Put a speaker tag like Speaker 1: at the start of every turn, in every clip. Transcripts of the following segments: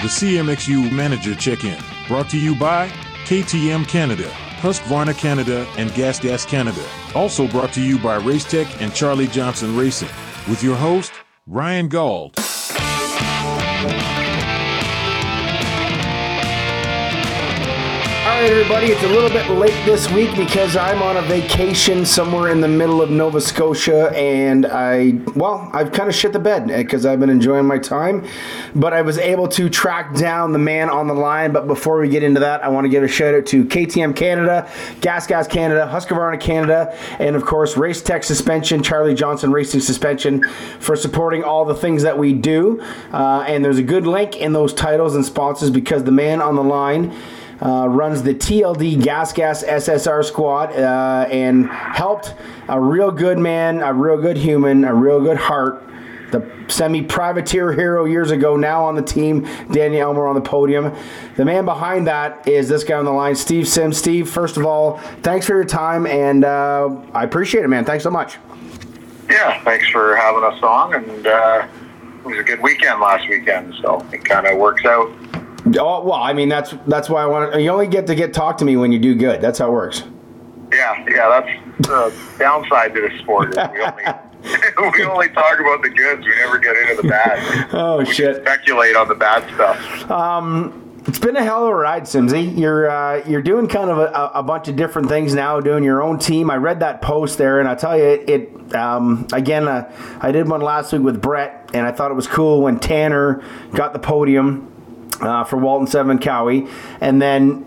Speaker 1: the CMXU Manager Check In, brought to you by KTM Canada, Husqvarna Canada, and Gas Gas Canada. Also brought to you by Racetech and Charlie Johnson Racing, with your host, Ryan Gauld.
Speaker 2: Right, everybody, it's a little bit late this week because I'm on a vacation somewhere in the middle of Nova Scotia, and I, well, I've kind of shit the bed because I've been enjoying my time, but I was able to track down the man on the line. But before we get into that, I want to give a shout out to KTM Canada, Gas Gas Canada, Husqvarna Canada, and of course, Race Tech Suspension, Charlie Johnson Racing Suspension for supporting all the things that we do. Uh, and there's a good link in those titles and sponsors because the man on the line uh, runs the TLD Gas Gas SSR squad uh, and helped a real good man, a real good human, a real good heart. The semi privateer hero years ago, now on the team, Danny Elmore on the podium. The man behind that is this guy on the line, Steve Simms. Steve, first of all, thanks for your time, and uh, I appreciate it, man. Thanks so much.
Speaker 3: Yeah, thanks for having us on, and uh, it was a good weekend last weekend, so it kind of works out.
Speaker 2: Oh well, I mean that's that's why I want. to You only get to get talk to me when you do good. That's how it works.
Speaker 3: Yeah, yeah, that's the downside to the sport. We only we only talk about the goods. We never get into the bad.
Speaker 2: Oh
Speaker 3: we
Speaker 2: shit!
Speaker 3: Speculate on the bad stuff.
Speaker 2: Um, it's been a hell of a ride, Simsy. You're uh, you're doing kind of a, a, bunch of different things now, doing your own team. I read that post there, and I tell you, it. it um, again, uh, I did one last week with Brett, and I thought it was cool when Tanner got the podium uh, for Walton Seven Cowie, and then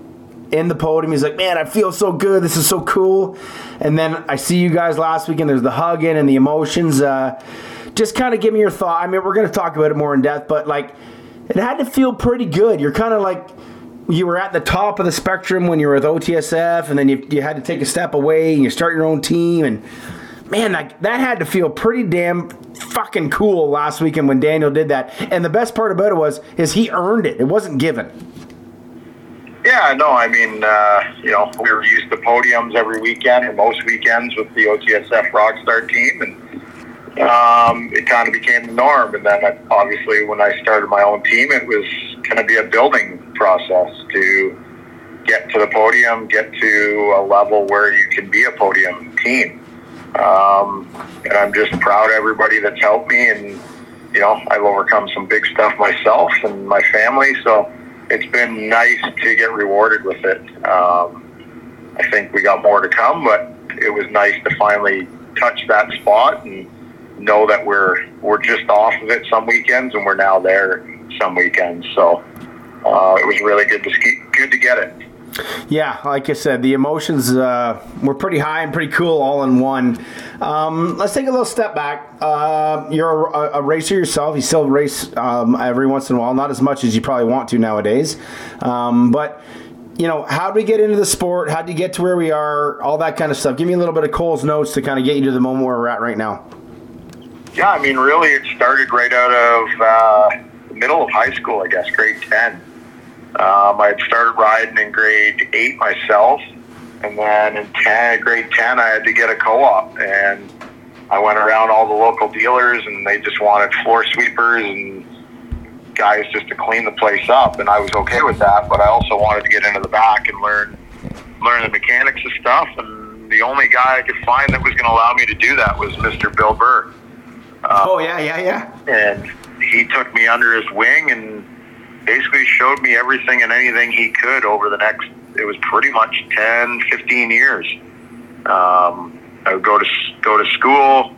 Speaker 2: in the podium, he's like, "Man, I feel so good. This is so cool." And then I see you guys last week, and there's the hugging and the emotions. Uh, just kind of give me your thought. I mean, we're going to talk about it more in depth, but like, it had to feel pretty good. You're kind of like you were at the top of the spectrum when you were with OTSF, and then you, you had to take a step away and you start your own team. And man, that, that had to feel pretty damn fucking cool last weekend when Daniel did that. And the best part about it was is he earned it. It wasn't given.
Speaker 3: Yeah, no, I mean, uh, you know, we were used to podiums every weekend or most weekends with the OTSF Rockstar team, and um, it kind of became the norm. And then, uh, obviously, when I started my own team, it was going to be a building process to get to the podium, get to a level where you can be a podium team. Um, and I'm just proud of everybody that's helped me. And, you know, I've overcome some big stuff myself and my family. So it's been nice to get rewarded with it. Um, I think we got more to come, but it was nice to finally touch that spot and know that we're we're just off of it some weekends and we're now there some weekends. So uh, it was really good to ski, good to get it.
Speaker 2: Yeah, like I said, the emotions uh, were pretty high and pretty cool all in one. Um, let's take a little step back. Uh, you're a, a, racer yourself. You still race um, every once in a while, not as much as you probably want to nowadays. Um, but you know, how did we get into the sport? How did you get to where we are? All that kind of stuff. Give me a little bit of Cole's notes to kind of get you to the moment where we're at right now.
Speaker 3: Yeah, I mean, really, it started right out of uh, middle of high school, I guess, grade ten. Um, I had started riding in grade eight myself, and then in ten, grade ten, I had to get a co-op, and I went around all the local dealers, and they just wanted floor sweepers and guys just to clean the place up, and I was okay with that. But I also wanted to get into the back and learn learn the mechanics of stuff, and the only guy I could find that was going to allow me to do that was Mr. Bill Burr.
Speaker 2: Oh yeah, yeah, yeah.
Speaker 3: And he took me under his wing and basically showed me everything and anything he could over the next, it was pretty much 10, 15 years. Um, I would go to, go to school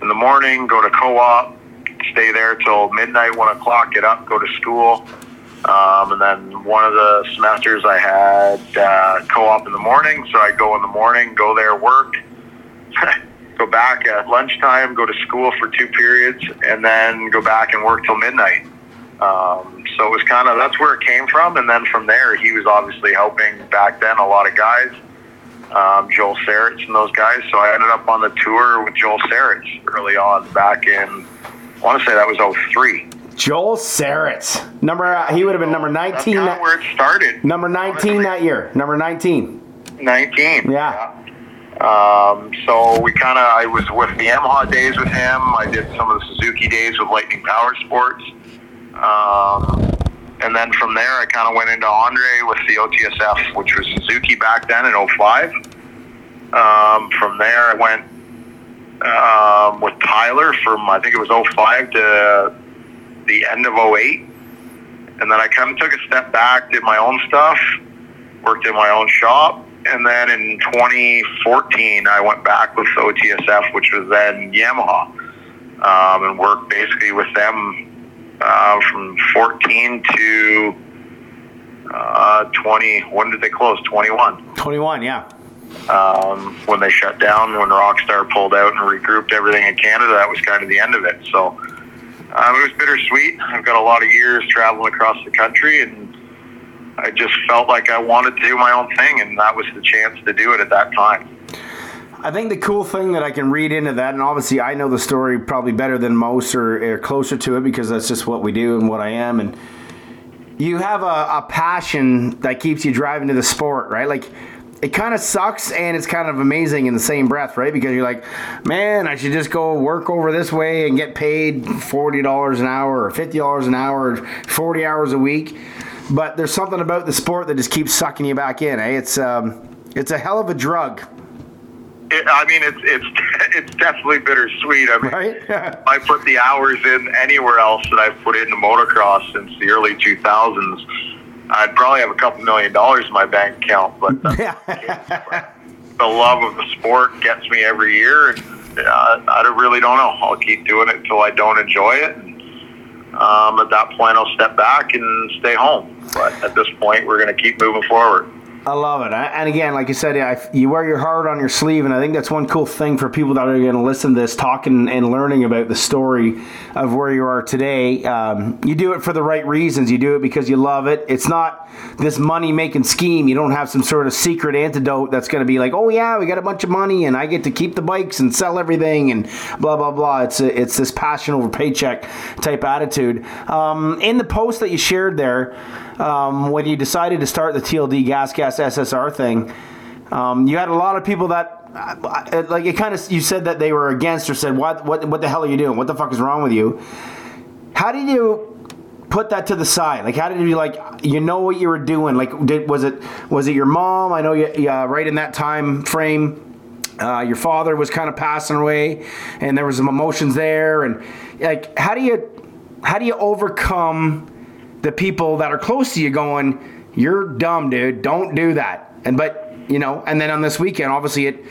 Speaker 3: in the morning, go to co-op, stay there till midnight, one o'clock, get up, go to school. Um, and then one of the semesters I had uh, co-op in the morning, so I'd go in the morning, go there, work, go back at lunchtime, go to school for two periods, and then go back and work till midnight. Um, so it was kind of that's where it came from, and then from there, he was obviously helping back then a lot of guys, um, Joel Saritz and those guys. So I ended up on the tour with Joel Saritz early on back in, I want to say that was 03.
Speaker 2: Joel Saritz, number uh, he would have been number nineteen.
Speaker 3: That's that, where it started.
Speaker 2: Number nineteen that year. Number nineteen.
Speaker 3: Nineteen.
Speaker 2: Yeah.
Speaker 3: yeah. Um, so we kind of, I was with the Yamaha days with him. I did some of the Suzuki days with Lightning Power Sports. Um, and then from there, I kind of went into Andre with the OTSF, which was Suzuki back then in 05. Um, from there, I went um, with Tyler from I think it was 05 to the end of 08. And then I kind of took a step back, did my own stuff, worked in my own shop. And then in 2014, I went back with OTSF, which was then Yamaha, um, and worked basically with them uh, from 14 to uh, 20. When did they close? 21.
Speaker 2: 21, yeah.
Speaker 3: Um, when they shut down, when Rockstar pulled out and regrouped everything in Canada, that was kind of the end of it. So um, it was bittersweet. I've got a lot of years traveling across the country, and I just felt like I wanted to do my own thing, and that was the chance to do it at that time.
Speaker 2: I think the cool thing that I can read into that, and obviously I know the story probably better than most or, or closer to it because that's just what we do and what I am. And you have a, a passion that keeps you driving to the sport, right? Like, it kind of sucks and it's kind of amazing in the same breath, right? Because you're like, man, I should just go work over this way and get paid $40 an hour or $50 an hour or 40 hours a week. But there's something about the sport that just keeps sucking you back in, eh? It's, um, it's a hell of a drug.
Speaker 3: It, I mean, it's it's it's definitely bittersweet. I mean,
Speaker 2: Right?
Speaker 3: I put the hours in anywhere else that I've put into motocross since the early 2000s, I'd probably have a couple million dollars in my bank account. But the, the love of the sport gets me every year, and uh, I really don't know. I'll keep doing it until I don't enjoy it. And, um, at that point, I'll step back and stay home. But at this point, we're going to keep moving forward.
Speaker 2: I love it. And again, like you said, you wear your heart on your sleeve, and I think that's one cool thing for people that are going to listen to this, talking and learning about the story of where you are today. Um, you do it for the right reasons. You do it because you love it. It's not this money making scheme. You don't have some sort of secret antidote that's going to be like, oh yeah, we got a bunch of money, and I get to keep the bikes and sell everything, and blah blah blah. It's a, it's this passion over paycheck type attitude. Um, in the post that you shared there um, when you decided to start the TLD Gas Gas SSR thing, um, you had a lot of people that, uh, like, it kind of, you said that they were against or said, what, what, what the hell are you doing? What the fuck is wrong with you? How did you put that to the side? Like, how did you like, you know what you were doing? Like, did was it was it your mom? I know you, yeah, right in that time frame. Uh, your father was kind of passing away, and there was some emotions there, and like, how do you how do you overcome the people that are close to you going, "You're dumb, dude. Don't do that." And but you know, and then on this weekend, obviously it,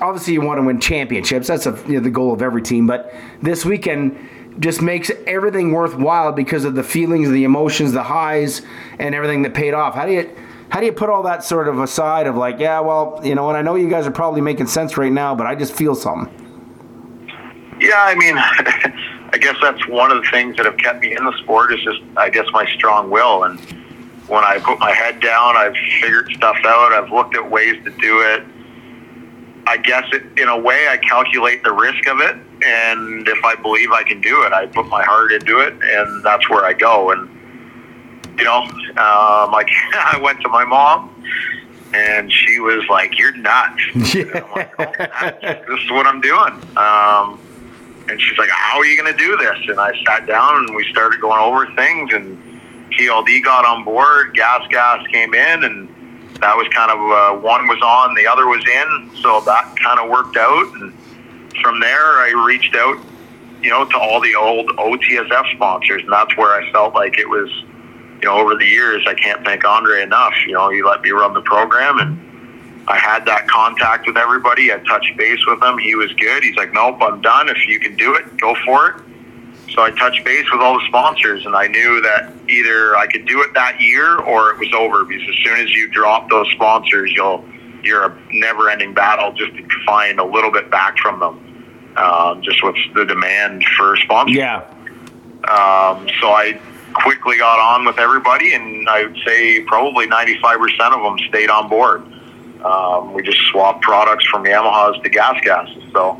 Speaker 2: obviously you want to win championships. That's a, you know, the goal of every team. But this weekend just makes everything worthwhile because of the feelings, the emotions, the highs, and everything that paid off. How do you how do you put all that sort of aside of like, yeah, well, you know, and I know you guys are probably making sense right now, but I just feel something.
Speaker 3: Yeah, I mean, I guess that's one of the things that have kept me in the sport is just, I guess, my strong will. And when I put my head down, I've figured stuff out. I've looked at ways to do it. I guess it, in a way, I calculate the risk of it, and if I believe I can do it, I put my heart into it, and that's where I go. And you know, um, like I went to my mom, and she was like, "You're nuts."
Speaker 2: Yeah.
Speaker 3: I'm like, "Oh, this is what I'm doing. Um, and she's like, "How are you going to do this?" And I sat down and we started going over things. And TLD got on board. Gas Gas came in, and that was kind of uh, one was on, the other was in. So that kind of worked out. And from there, I reached out, you know, to all the old OTSF sponsors, and that's where I felt like it was. You know, over the years, I can't thank Andre enough. You know, he let me run the program, and I had that contact with everybody. I touched base with him. He was good. He's like, nope, I'm done. If you can do it, go for it. So I touched base with all the sponsors, and I knew that either I could do it that year or it was over. Because as soon as you drop those sponsors, you'll you're a never-ending battle just to find a little bit back from them. Um, just with the demand for sponsors.
Speaker 2: Yeah.
Speaker 3: Um, so I quickly got on with everybody, and I would say probably 95% of them stayed on board. Um, we just swapped products from Yamahas to gas gases. So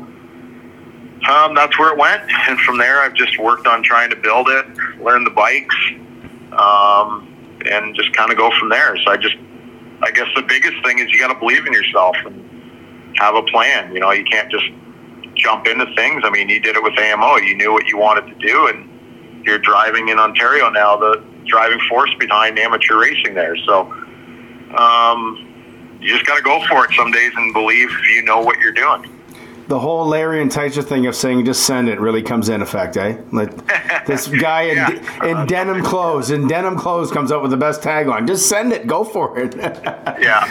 Speaker 3: um, that's where it went. And from there, I've just worked on trying to build it, learn the bikes, um, and just kind of go from there. So I just, I guess the biggest thing is you got to believe in yourself and have a plan. You know, you can't just jump into things. I mean, you did it with AMO. You knew what you wanted to do, and you're driving in Ontario now. The driving force behind amateur racing there. So um, you just got to go for it some days and believe you know what you're doing.
Speaker 2: The whole Larry Enticer thing of saying just send it really comes in effect, eh? Like this guy in,
Speaker 3: Yeah.
Speaker 2: in denim clothes, in denim clothes comes up with the best tagline. Just send it, go for it.
Speaker 3: Yeah,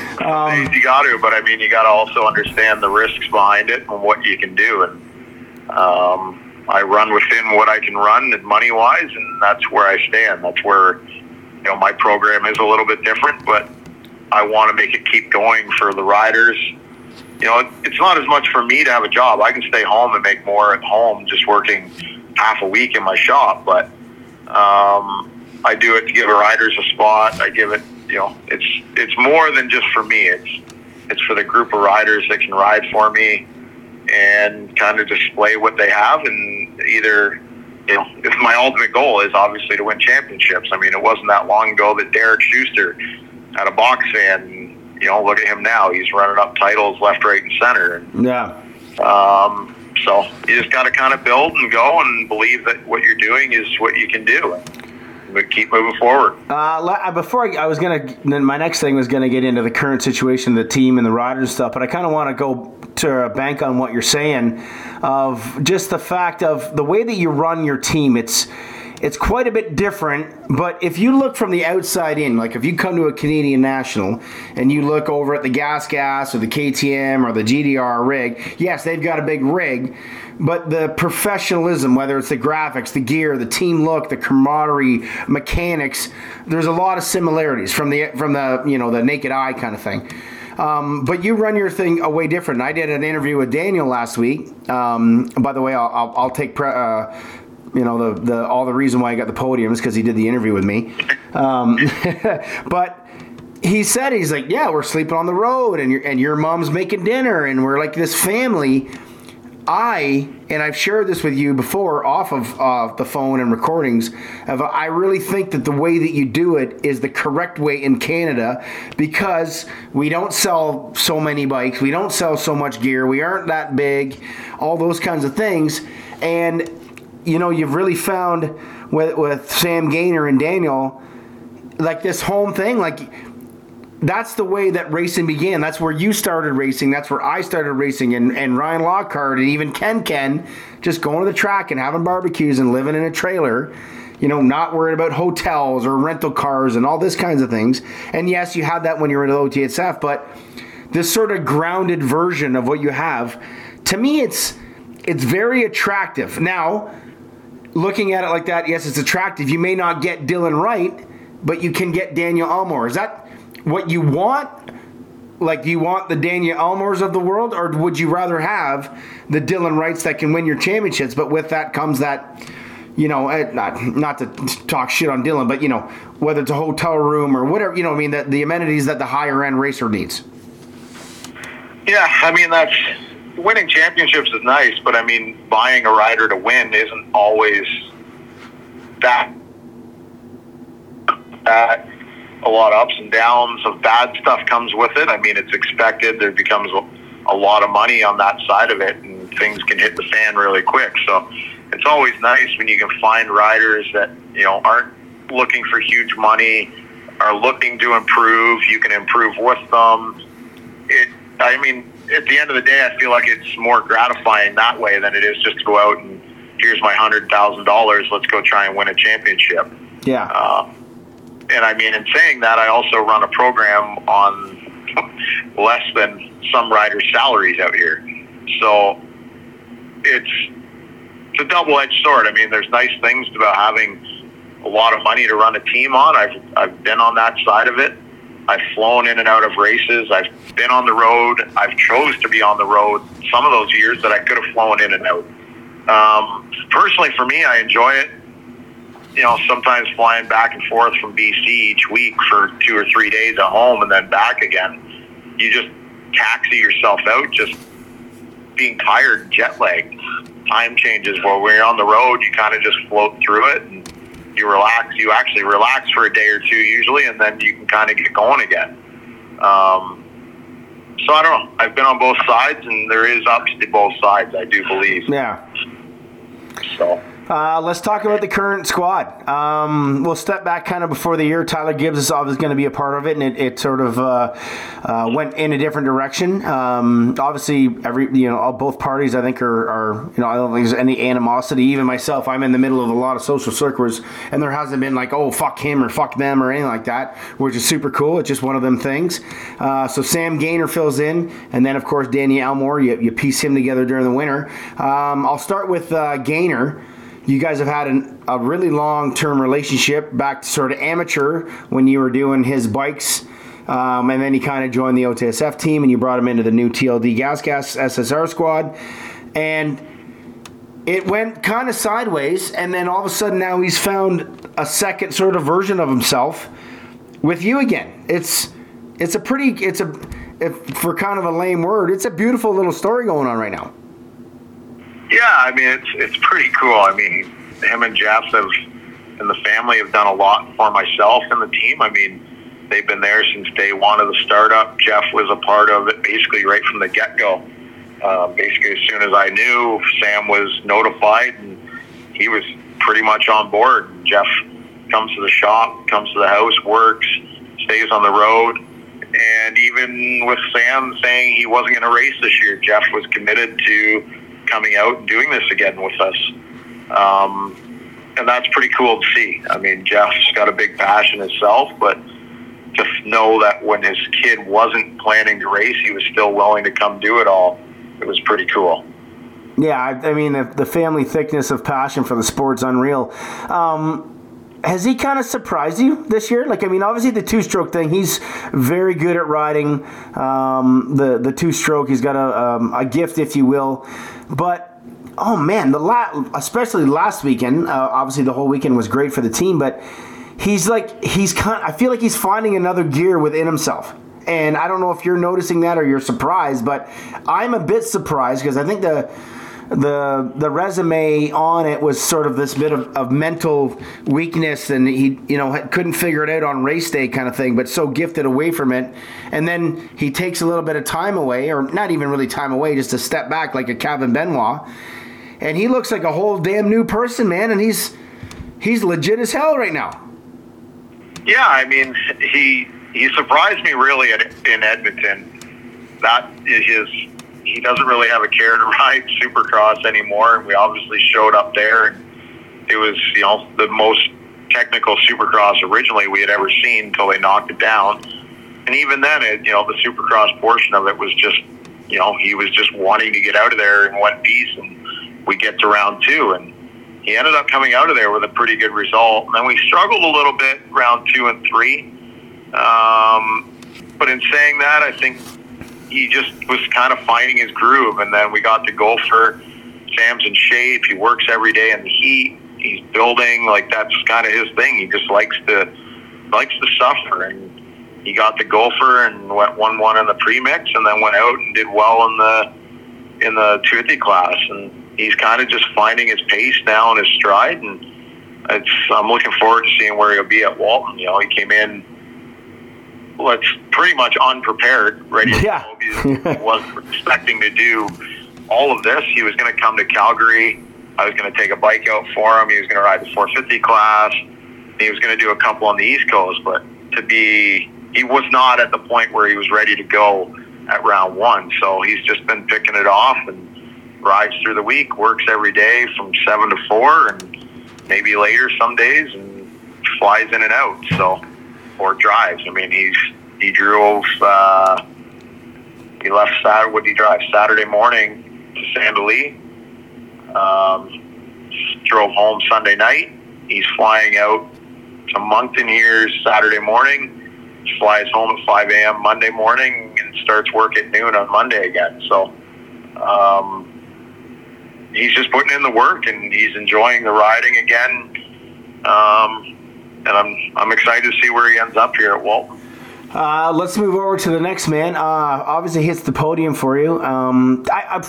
Speaker 3: days you got to, but I mean, you got to also understand the risks behind it and what you can do. And um, I run within what I can run, and money wise, and that's where I stand. That's where you know my program is a little bit different, but I want to make it keep going for the riders. You know, it's not as much for me to have a job. I can stay home and make more at home, just working half a week in my shop, but um, I do it to give the riders a spot. I give it, you know, it's it's more than just for me. It's it's for the group of riders that can ride for me and kind of display what they have and either you know, if my ultimate goal is obviously to win championships. I mean, it wasn't that long ago that Derek Schuster had a box fan. You know, look at him now. He's running up titles left, right, and center.
Speaker 2: Yeah.
Speaker 3: um, so you just got to kind of build and go and believe that what you're doing is what you can do. But keep moving forward.
Speaker 2: Uh, before I, I was gonna, then my next thing was gonna get into the current situation, of the team and the riders and stuff. But I kind of want to go to a bank on what you're saying, of just the fact of the way that you run your team. It's it's quite a bit different. But if you look from the outside in, like if you come to a Canadian National and you look over at the Gas Gas or the KTM or the GDR rig, yes, they've got a big rig. But the professionalism, whether it's the graphics, the gear, the team look, the camaraderie, mechanics, there's a lot of similarities from the from the you know the naked eye kind of thing. Um, but you run your thing a way different. I did an interview with Daniel last week. Um, by the way, I'll, I'll, I'll take pre- uh, you know the, the all the reason why I got the podium is because he did the interview with me. Um, but he said he's like, yeah, we're sleeping on the road, and your and your mom's making dinner, and we're like this family. I and I've shared this with you before off of uh, the phone and recordings. Of I really think that the way that you do it is the correct way in Canada because we don't sell so many bikes, we don't sell so much gear, we aren't that big, all those kinds of things, and you know you've really found with with Sam Gaynor and Daniel like this home thing like that's the way that racing began. That's where you started racing. That's where I started racing. And, and Ryan Lockhart and even Ken Ken just going to the track and having barbecues and living in a trailer, you know, not worried about hotels or rental cars and all this kinds of things. And yes, you had that when you were in the OTSF, but this sort of grounded version of what you have, to me, it's it's very attractive. Now, looking at it like that, yes, it's attractive. You may not get Dylan Wright, but you can get Daniel Elmore. Is that what you want? Like, do you want the Daniel Elmores of the world, or would you rather have the Dylan Wrights that can win your championships? But with that comes that, you know, eh, not not to talk shit on Dylan, but you know, whether it's a hotel room or whatever, you know, I mean, the, the amenities that the higher end racer needs.
Speaker 3: Yeah, I mean that's winning championships is nice, but I mean buying a rider to win isn't always that. That a lot of ups and downs of bad stuff comes with it. I mean, it's expected. There becomes a, lot of money on that side of it, and things can hit the fan really quick. So it's always nice when you can find riders that you know aren't looking for huge money, are looking to improve. You can improve with them. It. I mean, at the end of the day, I feel like it's more gratifying that way than it is just to go out and here's my hundred thousand dollars. Let's go try and win a championship.
Speaker 2: Yeah.
Speaker 3: Uh, and I mean, in saying that, I also run a program on less than some riders' salaries out here. So it's it's a double-edged sword. I mean, there's nice things about having a lot of money to run a team on. I've I've been on that side of it. I've flown in and out of races. I've been on the road. I've chose to be on the road some of those years that I could have flown in and out. Um, personally, for me, I enjoy it you know, sometimes flying back and forth from BC each week for two or three days at home and then back again, you just taxi yourself out just being tired, jet lagged. Time changes. When you're on the road, you kind of just float through it and you relax. You actually relax for a day or two usually, and then you can kind of get going again. Um, so I don't know. I've been on both sides, and there is ups to both sides. I do believe.
Speaker 2: Yeah.
Speaker 3: So
Speaker 2: Uh, let's talk about the current squad. Um, we'll step back kind of before the year. Tyler Gibbs is obviously going to be a part of it, and it, it sort of uh, uh, went in a different direction. Um, obviously, every you know, all, both parties I think are, are, you know I don't think there's any animosity. Even myself, I'm in the middle of a lot of social circles, and there hasn't been like oh fuck him or fuck them or anything like that, which is super cool. It's just one of them things. Uh, so Sam Gaynor fills in, and then of course Danny Elmore. You, you piece him together during the winter. Um, I'll start with uh, Gaynor you guys have had an, a really long term relationship back to sort of amateur when you were doing his bikes. Um, and then he kind of joined the OTSF team and you brought him into the new TLD Gas Gas SSR squad. And it went kind of sideways. And then all of a sudden now he's found a second sort of version of himself with you again. It's it's a pretty it's a if, for kind of a lame word, it's a beautiful little story going on right now.
Speaker 3: Yeah, I mean it's it's pretty cool. I mean, him and Jeff have and the family have done a lot for myself and the team. I mean, they've been there since day one of the startup. Jeff was a part of it basically right from the get go. Um, basically, as soon as I knew, Sam was notified, and he was pretty much on board. Jeff comes to the shop, comes to the house, works, stays on the road, and even with Sam saying he wasn't going to race this year, Jeff was committed to coming out and doing this again with us. Um, and that's pretty cool to see. I mean, Jeff's got a big passion himself, but to know that when his kid wasn't planning to race, he was still willing to come do it all. It was pretty cool.
Speaker 2: Yeah, I, I mean, the, the, family thickness of passion for the sport's unreal. Um, has he kind of surprised you this year? Like, I mean, obviously the two-stroke thing, he's very good at riding um, the the two-stroke. He's got a, um, a gift, if you will. But oh man, the la- especially last weekend. Uh, obviously, the whole weekend was great for the team, but he's like he's kind. I feel like he's finding another gear within himself. And I don't know if you're noticing that or you're surprised, but I'm a bit surprised because I think the the the resume on it was sort of this bit of, of mental weakness and he you know couldn't figure it out on race day kind of thing but so gifted away from it. And then he takes a little bit of time away or not even really time away just to step back like a Kaven Benoit. And he looks like a whole damn new person man and he's he's legit as hell right now.
Speaker 3: Yeah I mean he he surprised me really at, in Edmonton. That is his he doesn't really have a care to ride Supercross anymore. And we obviously showed up there, it was you know the most technical Supercross originally we had ever seen until they knocked it down. And even then, it you know the Supercross portion of it was just you know he was just wanting to get out of there in one piece, and we get to round two, and he ended up coming out of there with a pretty good result. And then we struggled a little bit round two and three. Um, but in saying that, I think he just was kind of finding his groove. And then we got to go for Sam's in shape. He works every day in the heat. He's building like that's kind of his thing. He just likes to likes to suffer. And he got the gopher and went one one in the premix, and then went out and did well in the in the 250 class. And he's kind of just finding his pace now and his stride. And it's I'm looking forward to seeing where he'll be at Walton. You know, he came in well, it's pretty much unprepared, ready to
Speaker 2: yeah.
Speaker 3: go. He wasn't expecting to do all of this. He was going to come to Calgary. I was going to take a bike out for him. He was going to ride the 450 class. He was going to do a couple on the East Coast, but to be, he was not at the point where he was ready to go at round one. So he's just been picking it off and rides through the week, works every day from seven to four, and maybe later some days, and flies in and out. So or drives. I mean, he's he drove. Uh, he left Saturday. What did he drive? Saturday morning to Sand Del Lee. Um, drove home Sunday night. He's flying out to Moncton here Saturday morning. Flies home at 5 a.m. Monday morning and starts work at noon on Monday again. So um, he's just putting in the work and he's enjoying the riding again. Um, and I'm I'm excited to see where he ends up here at Walton.
Speaker 2: Uh, let's move over to the next man. Uh, obviously, hits the podium for you. Um, I,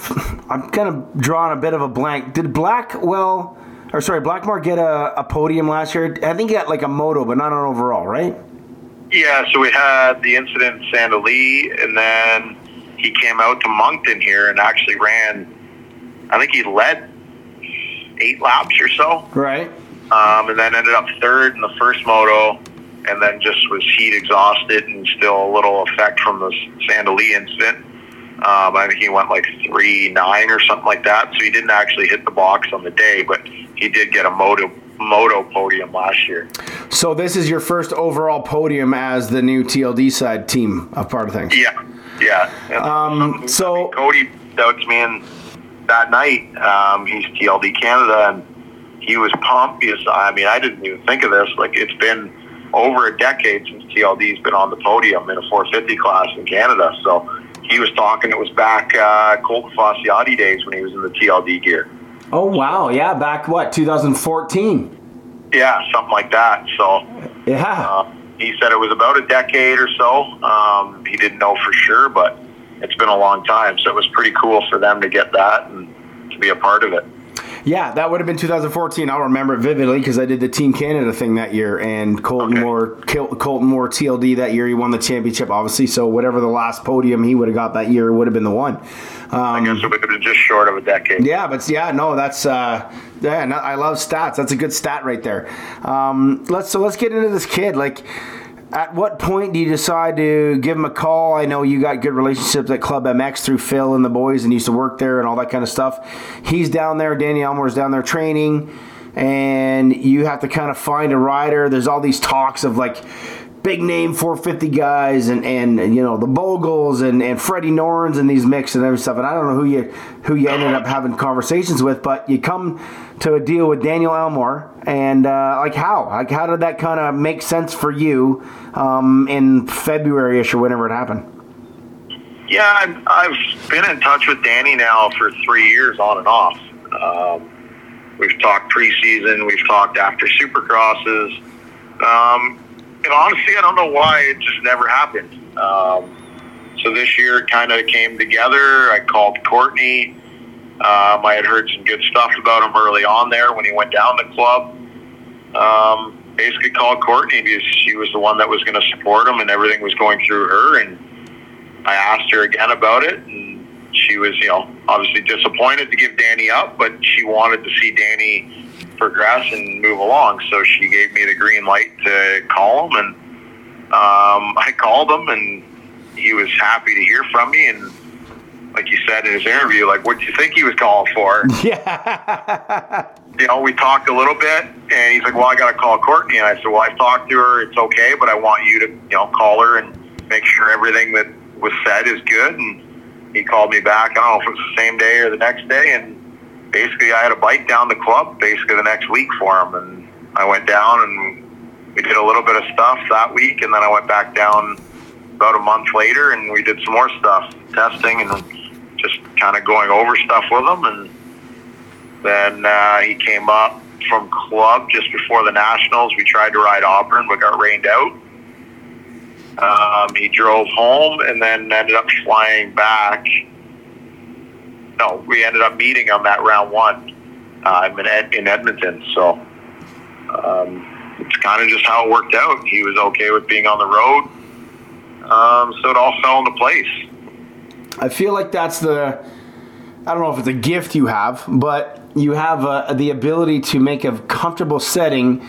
Speaker 2: am kind of drawing a bit of a blank. Did Blackwell, or sorry, Blackmore get a, a podium last year? I think he got like a moto, but not an overall, right?
Speaker 3: Yeah. So we had the incident in Sand Del Lee, and then he came out to Moncton here and actually ran. I think he led eight laps or so.
Speaker 2: Right.
Speaker 3: Um, and then ended up third in the first moto, and then just was heat exhausted and still a little effect from the Sand Del Lee incident. Um, I think he went like three nine or something like that. So he didn't actually hit the box on the day, but he did get a moto moto podium last year.
Speaker 2: So this is your first overall podium as the new TLD side team a part of things.
Speaker 3: Yeah, yeah.
Speaker 2: Um, so
Speaker 3: Cody doubts me and that night. Um, he's TLD Canada, and he was pompous. I mean I didn't even think of this. Like it's been over a decade since TLD's been on the podium in a 450 class in Canada. So he was talking. It was back uh, Colt Facciotti days when he was in the TLD gear.
Speaker 2: Oh wow, yeah, back what 2014.
Speaker 3: Yeah, something like that. So
Speaker 2: Yeah.
Speaker 3: uh, he said it was about a decade or so. Um, he didn't know for sure, but it's been a long time. So it was pretty cool for them to get that and to be a part of it.
Speaker 2: Yeah, that would have been 2014. I'll remember it vividly because I did the Team Canada thing that year, and Colton
Speaker 3: Okay.
Speaker 2: Moore, Colton Moore TLD that year. He won the championship, obviously. So whatever the last podium he would have got that year would have been the one.
Speaker 3: I
Speaker 2: Um,
Speaker 3: guess it would have been just short of a decade.
Speaker 2: yeah, but yeah, no, that's uh, yeah. I love stats. That's a good stat right there. Um, let's so let's get into this kid. Like, at what point do you decide to give him a call? I know you got good relationships at Club MX through Phil and the boys, and used to work there and all that kind of stuff. He's down there. Danny Elmore's down there training, and you have to kind of find a rider. There's all these talks of like big name 450 guys and, and you know the Bogles and, and Freddie Norens and these mix and every stuff. And I don't know who you who you ended up having conversations with, but you come to a deal with Daniel Elmore and uh, like how like how did that kind of make sense for you um, in February-ish or whenever it happened?
Speaker 3: Yeah, I've, I've been in touch with Danny now for three years on and off. Um, we've talked preseason, we've talked after supercrosses. Um, and honestly, I don't know why it just never happened. Um, so this year kind of came together. I called Courtney. Um, I had heard some good stuff about him early on there when he went down the club. Um, basically called Courtney because she was the one that was going to support him and everything was going through her. And I asked her again about it, and she was, you know, obviously disappointed to give Danny up, but she wanted to see Danny progress and move along. So she gave me the green light to call him, and um, I called him, and he was happy to hear from me. And like you said in his interview, like, what do you think he was calling for?
Speaker 2: Yeah,
Speaker 3: you know, we talked a little bit, and he's like, "Well, I got to call Courtney." And I said, "Well, I talked to her. It's okay, but I want you to, you know, call her and make sure everything that was said is good." And he called me back. I don't know if it was the same day or the next day, and basically, I had a bike down the club basically the next week for him, and I went down and we did a little bit of stuff that week, and then I went back down about a month later, and we did some more stuff, testing and just kind of going over stuff with him, and then uh, he came up from club just before the nationals. We tried to ride Auburn, but got rained out. Um, he drove home and then ended up flying back. No, we ended up meeting on that round one uh, in, in Edmonton. So um, it's kind of just how it worked out. He was okay with being on the road. Um, so it all fell into place.
Speaker 2: I feel like that's the. I don't know if it's a gift you have, but you have uh, the ability to make a comfortable setting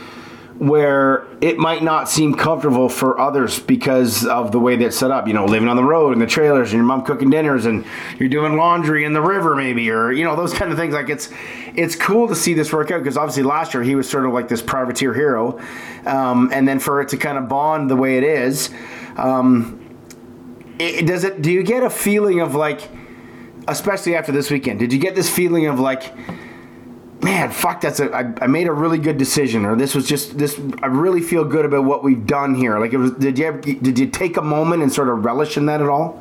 Speaker 2: where it might not seem comfortable for others because of the way that's set up. You know, living on the road and the trailers, and your mom cooking dinners, and you're doing laundry in the river, maybe, or you know those kind of things. Like it's it's cool to see this work out because obviously last year he was sort of like this privateer hero, um, and then for it to kind of bond the way it is. Um, it, does it? Do you get a feeling of like, especially after this weekend? Did you get this feeling of like, man, fuck, that's a I, I made a really good decision, or this was just this. I really feel good about what we've done here. Like, it was. Did you ever, did you take a moment and sort of relish in that at all?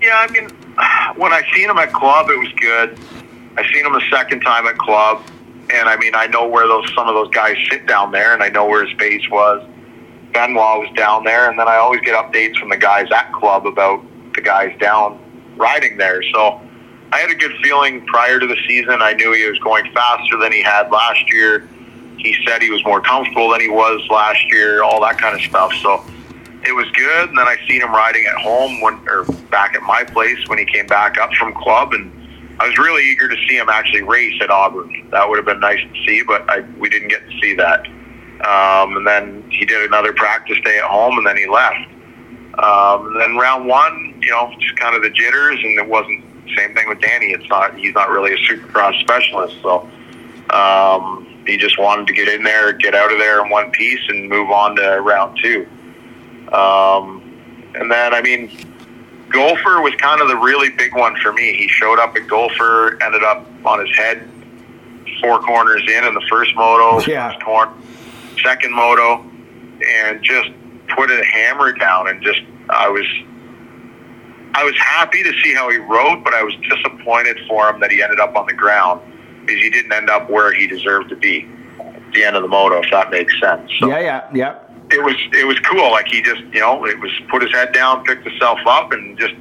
Speaker 3: Yeah, I mean, when I seen him at club, it was good. I seen him a second time at club, and I mean, I know where those some of those guys sit down there, and I know where his base was. Benoit was down there, and then I always get updates from the guys at club about the guys down riding there. So I had a good feeling prior to the season. I knew he was going faster than he had last year. He said he was more comfortable than he was last year, all that kind of stuff. So it was good. And then I seen him riding at home when, or back at my place when he came back up from club, and I was really eager to see him actually race at Auburn. That would have been nice to see, but I, we didn't get to see that. Um, and then he did another practice day at home, and then he left. Um, and then round one, you know, just kind of the jitters, and it wasn't same thing with Danny. It's not he's not really a supercross specialist, so um, he just wanted to get in there, get out of there in one piece, and move on to round two. Um, and then, I mean, Gopher was kind of the really big one for me. He showed up at Gopher, ended up on his head, four corners in in the first moto,
Speaker 2: Yeah.
Speaker 3: first corner, second moto, and just put a hammer down. And just, I was, I was happy to see how he rode, but I was disappointed for him that he ended up on the ground because he didn't end up where he deserved to be at the end of the moto, if that makes sense. So
Speaker 2: Yeah, yeah, yeah.
Speaker 3: it was it was cool. Like he just you know it was put his head down, picked himself up, and just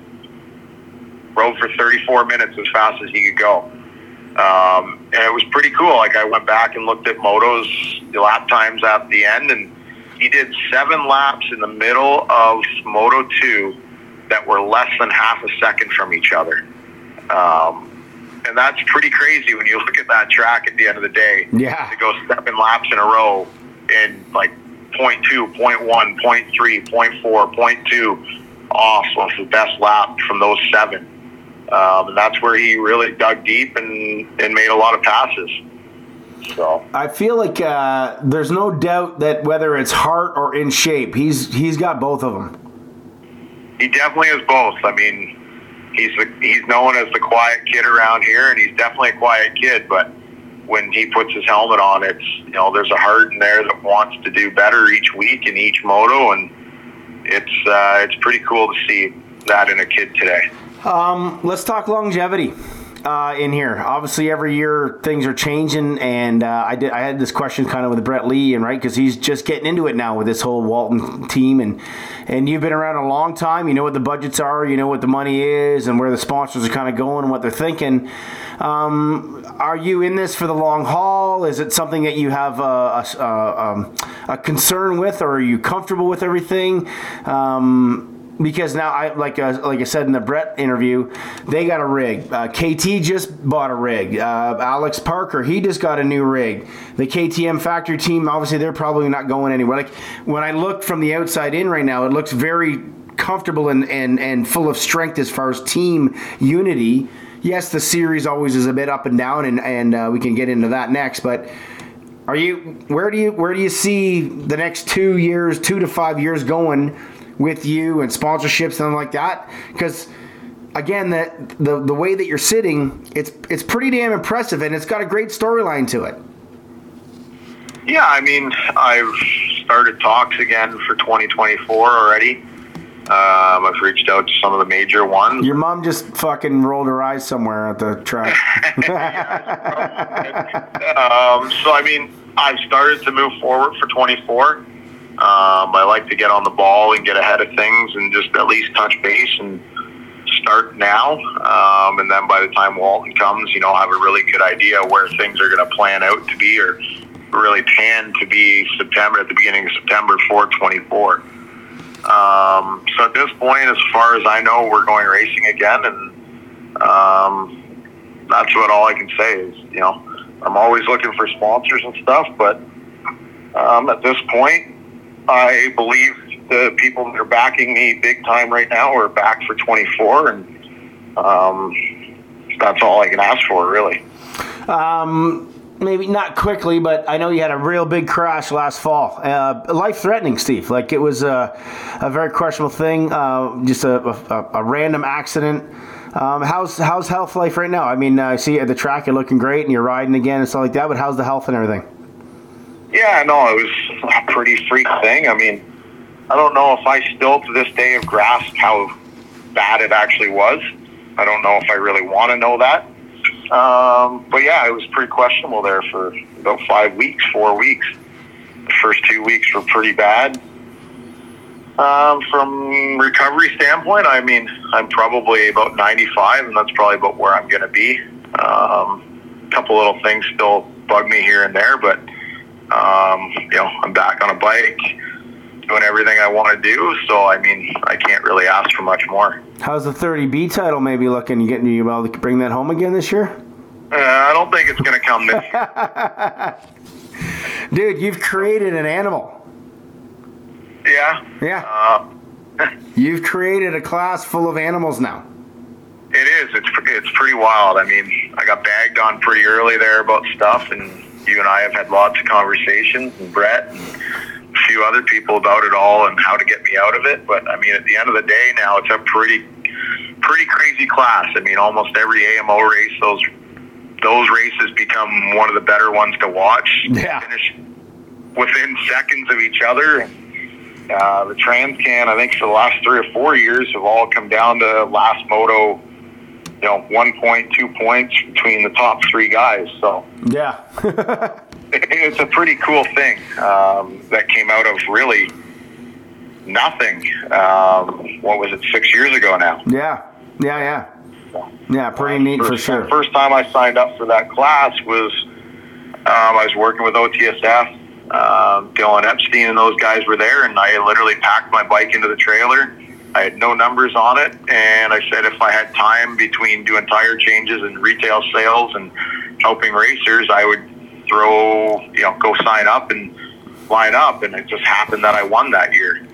Speaker 3: rode for 34 minutes as fast as he could go. Um, and it was pretty cool. Like I went back and looked at motos, the lap times at the end, and he did seven laps in the middle of Moto Two that were less than half a second from each other. Um, and that's pretty crazy when you look at that track at the end of the day
Speaker 2: Yeah.
Speaker 3: to go seven laps in a row in like point two, point one, point three, point four, point two off of the best lap from those seven. Um, and that's where he really dug deep and, and made a lot of passes. So
Speaker 2: I feel like uh, there's no doubt that whether it's heart or in shape, he's he's got both of them.
Speaker 3: He definitely is both. I mean, he's the, he's known as the quiet kid around here, and he's definitely a quiet kid. But when he puts his helmet on, it's you know there's a heart in there that wants to do better each week in each moto, and it's uh, it's pretty cool to see that in a kid today.
Speaker 2: Um, let's talk longevity uh, in here. Obviously, every year things are changing, and uh, I did. I had this question kind of with Brett Lee, and right because he's just getting into it now with this whole Walton team, and and you've been around a long time. You know what the budgets are, you know what the money is, and where the sponsors are kind of going, and what they're thinking. Um, are you in this for the long haul? Is it something that you have a, a, a, um, a concern with, or are you comfortable with everything? Um, because now I like uh, like I said in the Brett interview, they got a rig. Uh, KT just bought a rig. Uh, Alex Parker he just got a new rig. The KTM factory team obviously they're probably not going anywhere. Like when I look from the outside in right now, it looks very comfortable and and and full of strength as far as team unity. Yes, the series always is a bit up and down, and and uh, we can get into that next, but. Are you where do you where do you see the next two years, two to five years going with you and sponsorships and like that? Because again, that the the way that you're sitting, it's it's pretty damn impressive, and it's got a great storyline to it.
Speaker 3: Yeah, I mean, I've started talks again for 2024 already. Um, I've reached out to some of the major ones.
Speaker 2: Your mom just fucking rolled her eyes somewhere at the track.
Speaker 3: Um, so I mean, I've started to move forward for 24. Um, I like to get on the ball and get ahead of things and just at least touch base and start now. Um, and then by the time Walton comes, you know, have a really good idea where things are going to plan out to be or really pan to be September at the beginning of September for 24. Um, so at this point, as far as I know, we're going racing again, and um, that's what all I can say is, you know, I'm always looking for sponsors and stuff, but um, at this point, I believe the people that are backing me big time right now are back for 24, and um, that's all I can ask for, really.
Speaker 2: um, maybe not quickly, but I know you had a real big crash last fall. Uh, life threatening, Steve. Like it was a, a very questionable thing, uh, just a, a, a random accident. Um, how's how's health life right now? I mean, I see at the track, you're looking great, and you're riding again and stuff like that. But how's the health and everything?
Speaker 3: Yeah, no, it was a pretty freak thing. I mean, I don't know if I still to this day have grasped how bad it actually was. I don't know if I really want to know that. Um, but yeah, it was pretty questionable there for about five weeks, four weeks. The first two weeks were pretty bad. Um, from recovery standpoint, I mean, I'm probably about 95, and that's probably about where I'm going to be. Um, a couple little things still bug me here and there, but um, you know, I'm back on a bike, doing everything I want to do. So I mean, I can't really ask for much more.
Speaker 2: How's the 30B title maybe looking? You getting you able to bring that home again this year?
Speaker 3: Uh, I don't think it's going to come this
Speaker 2: year. Dude, you've created an animal.
Speaker 3: Yeah.
Speaker 2: Yeah. Uh, you've created a class full of animals now.
Speaker 3: It is. It's it's pretty wild. I mean, I got bagged on pretty early there about stuff, and you and I have had lots of conversations, and Brett and a few other people about it all and how to get me out of it. But I mean, at the end of the day, now it's a pretty pretty crazy class. I mean, almost every AMO race, those those races become one of the better ones to watch.
Speaker 2: Yeah.
Speaker 3: Finish within seconds of each other. Uh, the Transcan, I think, for the last three or four years, have all come down to last moto you know, one point, two points between the top three guys. So
Speaker 2: yeah,
Speaker 3: it's a pretty cool thing um, that came out of really nothing. Um, what was it? Six years ago now.
Speaker 2: Yeah, yeah, yeah, yeah. Pretty neat
Speaker 3: first,
Speaker 2: for sure.
Speaker 3: The first time I signed up for that class was um, I was working with OTSF. Um, Dylan Epstein and those guys were there, and I literally packed my bike into the trailer I had no numbers on it, and I said if I had time between doing tire changes and retail sales and helping racers, I would throw, you know, go sign up and line up. And it just happened that I won that year.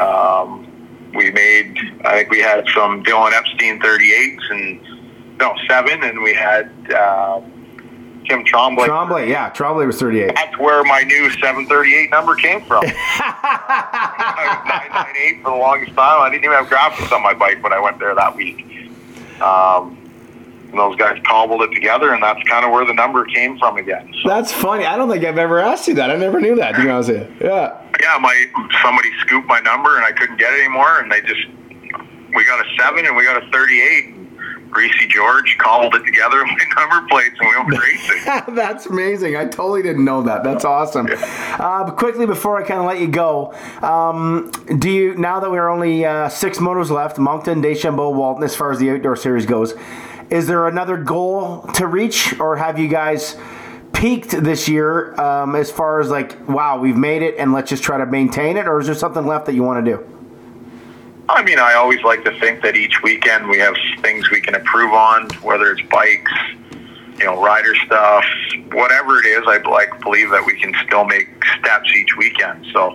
Speaker 3: Um, we made, I think we had some Dylan Epstein 38s and no seven, and we had. Uh, Kim Trombley.
Speaker 2: Trombley, yeah, Trombley was 38.
Speaker 3: That's where my new 738 number came from. I was 998 for the longest time. I didn't even have graphics on my bike when I went there that week. Um, those guys cobbled it together, and that's kind of where the number came from again.
Speaker 2: So. That's funny. I don't think I've ever asked you that. I never knew that. To be honest with you, yeah.
Speaker 3: Yeah, my somebody scooped my number, and I couldn't get it anymore, and they just we got a seven and we got a 38 Greasy George cobbled it together my number plates and we went racing.
Speaker 2: That's amazing. I totally didn't know that. That's awesome. Yeah. Uh, but quickly before I kind of let you go, um, do you now that we're only uh, six motors left, Moncton, Deschambault, Walton, as far as the outdoor series goes, is there another goal to reach, or have you guys? peaked this year um, as far as like wow we've made it and let's just try to maintain it or is there something left that you want to do
Speaker 3: I mean, I always like to think that each weekend we have things we can improve on, whether it's bikes, you know, rider stuff, whatever it is. I like believe that we can still make steps each weekend. So,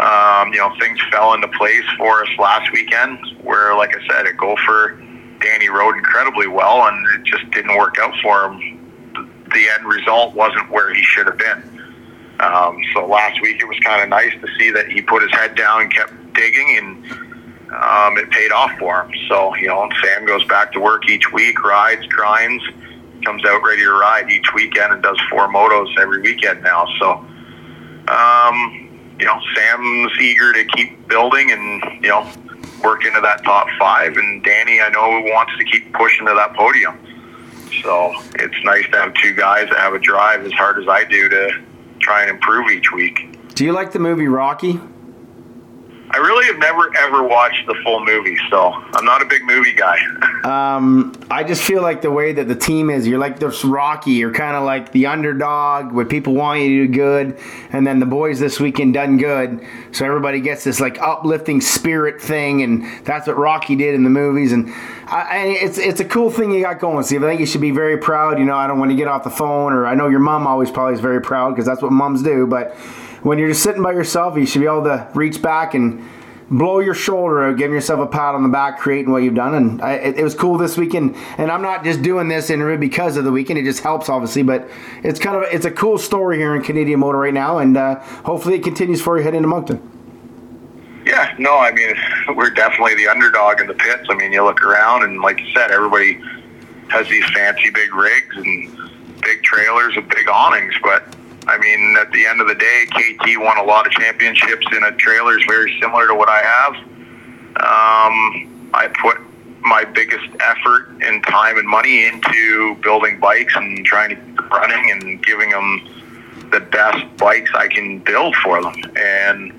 Speaker 3: um, you know, things fell into place for us last weekend, where, like I said, at Gopher, Danny rode incredibly well, and it just didn't work out for him. The end result wasn't where he should have been. Um, so last week it was kind of nice to see that he put his head down and kept digging and um, it paid off for him. So, you know, Sam goes back to work each week, rides, grinds, comes out ready to ride each weekend and does four motos every weekend now. So, um, you know, Sam's eager to keep building and, you know, work into that top five. And Danny, I know, wants to keep pushing to that podium. So it's nice to have two guys that have a drive as hard as I do to try and improve each week.
Speaker 2: Do you like the movie Rocky?
Speaker 3: I really have never ever watched the full movie, so I'm not a big movie guy.
Speaker 2: um, I just feel like the way that the team is, you're like this Rocky. You're kind of like the underdog, where people want you to do good, and then the boys this weekend done good, so everybody gets this like uplifting spirit thing, and that's what Rocky did in the movies, and I, it's it's a cool thing you got going, Steve. I think you should be very proud. You know, I don't want to get off the phone, or I know your mom always probably is very proud because that's what moms do, but when you're just sitting by yourself, you should be able to reach back and blow your shoulder out, giving yourself a pat on the back, creating what you've done. And I, it, it, was cool this weekend. And I'm not just doing this interview because of the weekend; it just helps, obviously. But it's kind of it's a cool story here in Canadian Motor right now, and uh, hopefully it continues for you heading into Moncton.
Speaker 3: Yeah, no, I mean we're definitely the underdog in the pits. I mean, you look around, and like you said, everybody has these fancy big rigs and big trailers and big awnings, but I mean, at the end of the day, KT won a lot of championships in a trailers very similar to what I have. Um, I put my biggest effort and time and money into building bikes and trying to keep running and giving them the best bikes I can build for them. And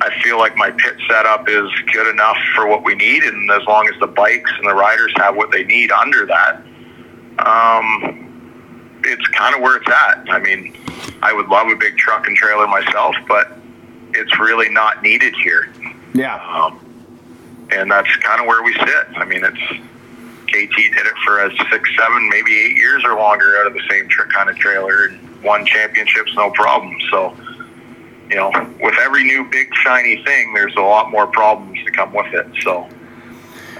Speaker 3: I feel like my pit setup is good enough for what we need, and as long as the bikes and the riders have what they need under that, um, it's kind of where it's at. I mean, I would love a big truck and trailer myself, but it's really not needed here.
Speaker 2: Yeah.
Speaker 3: Um, and that's kind of where we sit. I mean, it's KT did it for us six, seven, maybe eight years or longer out of the same tra- kind of trailer and won championships, no problem. So, you know, with every new big shiny thing, there's a lot more problems to come with it. So,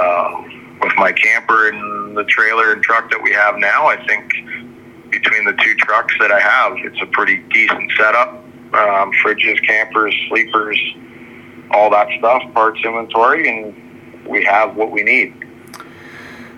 Speaker 3: uh, with my camper and the trailer and truck that we have now, I think between the two trucks that I have, it's a pretty decent setup. Um, fridges, campers, sleepers, all that stuff, parts inventory, and we have what we need.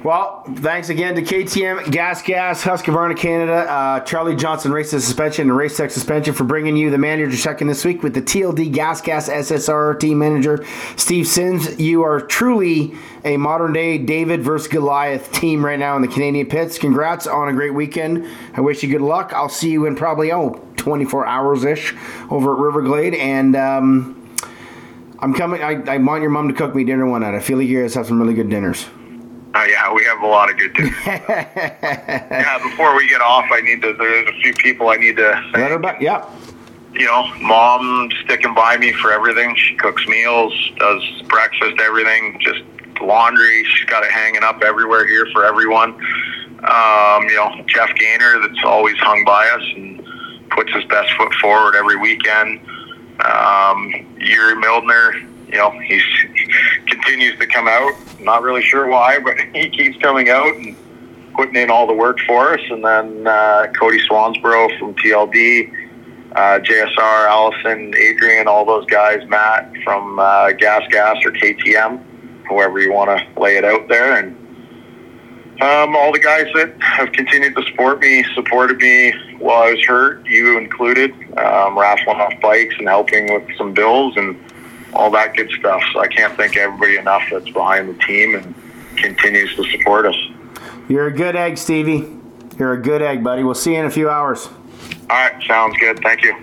Speaker 2: Well, thanks again to KTM, Gas Gas, Husqvarna Canada, uh, Charlie Johnson Race Suspension, and Race Tech Suspension for bringing you the manager check in this week with the TLD Gas Gas SSR team manager, Steve Simms. You are truly a modern day David versus Goliath team right now in the Canadian pits. Congrats on a great weekend. I wish you good luck. I'll see you in probably, oh, 24 hours ish over at Riverglade. And, um, I'm coming. I, I want your mom to cook me dinner one night. I feel like you guys have some really good dinners.
Speaker 3: Uh, yeah, we have a lot of good dinners. yeah, before we get off, I need to. There's a few people I need to.
Speaker 2: Let her back. Yeah.
Speaker 3: You know, mom sticking by me for everything. She cooks meals, does breakfast, everything. Just laundry. She's got it hanging up everywhere here for everyone. Um, you know, Jeff Gaynor that's always hung by us and puts his best foot forward every weekend. Um, Yuri Mildner, you know, he's, he continues to come out. Not really sure why, but he keeps coming out and putting in all the work for us. And then uh, Cody Swansboro from TLD, uh, JSR, Allison, Adrian, all those guys, Matt from uh, Gas Gas or KTM, whoever you want to lay it out there. And um, all the guys that have continued to support me, supported me while I was hurt, you included, um, raffling off bikes and helping with some bills and all that good stuff. So I can't thank everybody enough that's behind the team and continues to support us.
Speaker 2: You're a good egg, Stevie. You're a good egg, buddy. We'll see you in a few hours.
Speaker 3: All right, sounds good. Thank you.